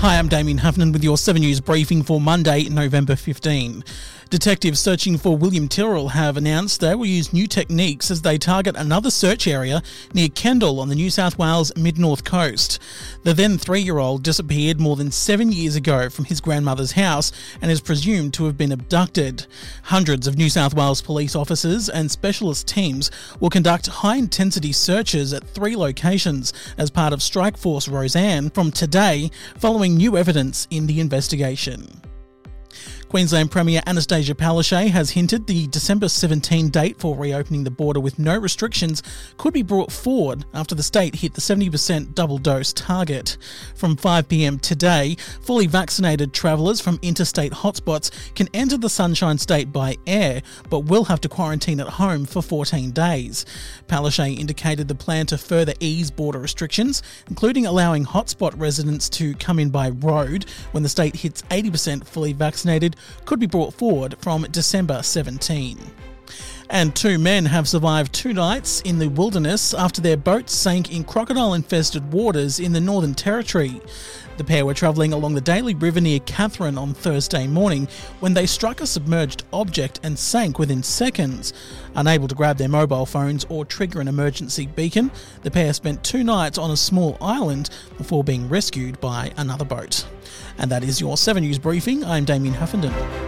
Hi, I'm Damien Heffernan with your 7 News briefing for Monday, November 15. Detectives searching for William Tyrrell have announced they will use new techniques as they target another search area near Kendall on the New South Wales mid north coast. The then three year old disappeared more than seven years ago from his grandmother's house and is presumed to have been abducted. Hundreds of New South Wales police officers and specialist teams will conduct high intensity searches at three locations as part of Strike Force Rosann from today, following new evidence in the investigation. Queensland Premier Anastasia Palaszczuk has hinted the December 17 date for reopening the border with no restrictions could be brought forward after the state hit the 70% double dose target. From 5pm today, fully vaccinated travellers from interstate hotspots can enter the Sunshine State by air, but will have to quarantine at home for 14 days. Palaszczuk indicated the plan to further ease border restrictions, including allowing hotspot residents to come in by road when the state hits 80% fully vaccinated could be brought forward from December 17. And two men have survived two nights in the wilderness after their boat sank in crocodile infested waters in the Northern Territory. The pair were travelling along the Daly River near Katherine on Thursday morning when they struck a submerged object and sank within seconds. Unable to grab their mobile phones or trigger an emergency beacon, the pair spent two nights on a small island before being rescued by another boat. And that is your 7 News briefing. I'm Damien Heffernan.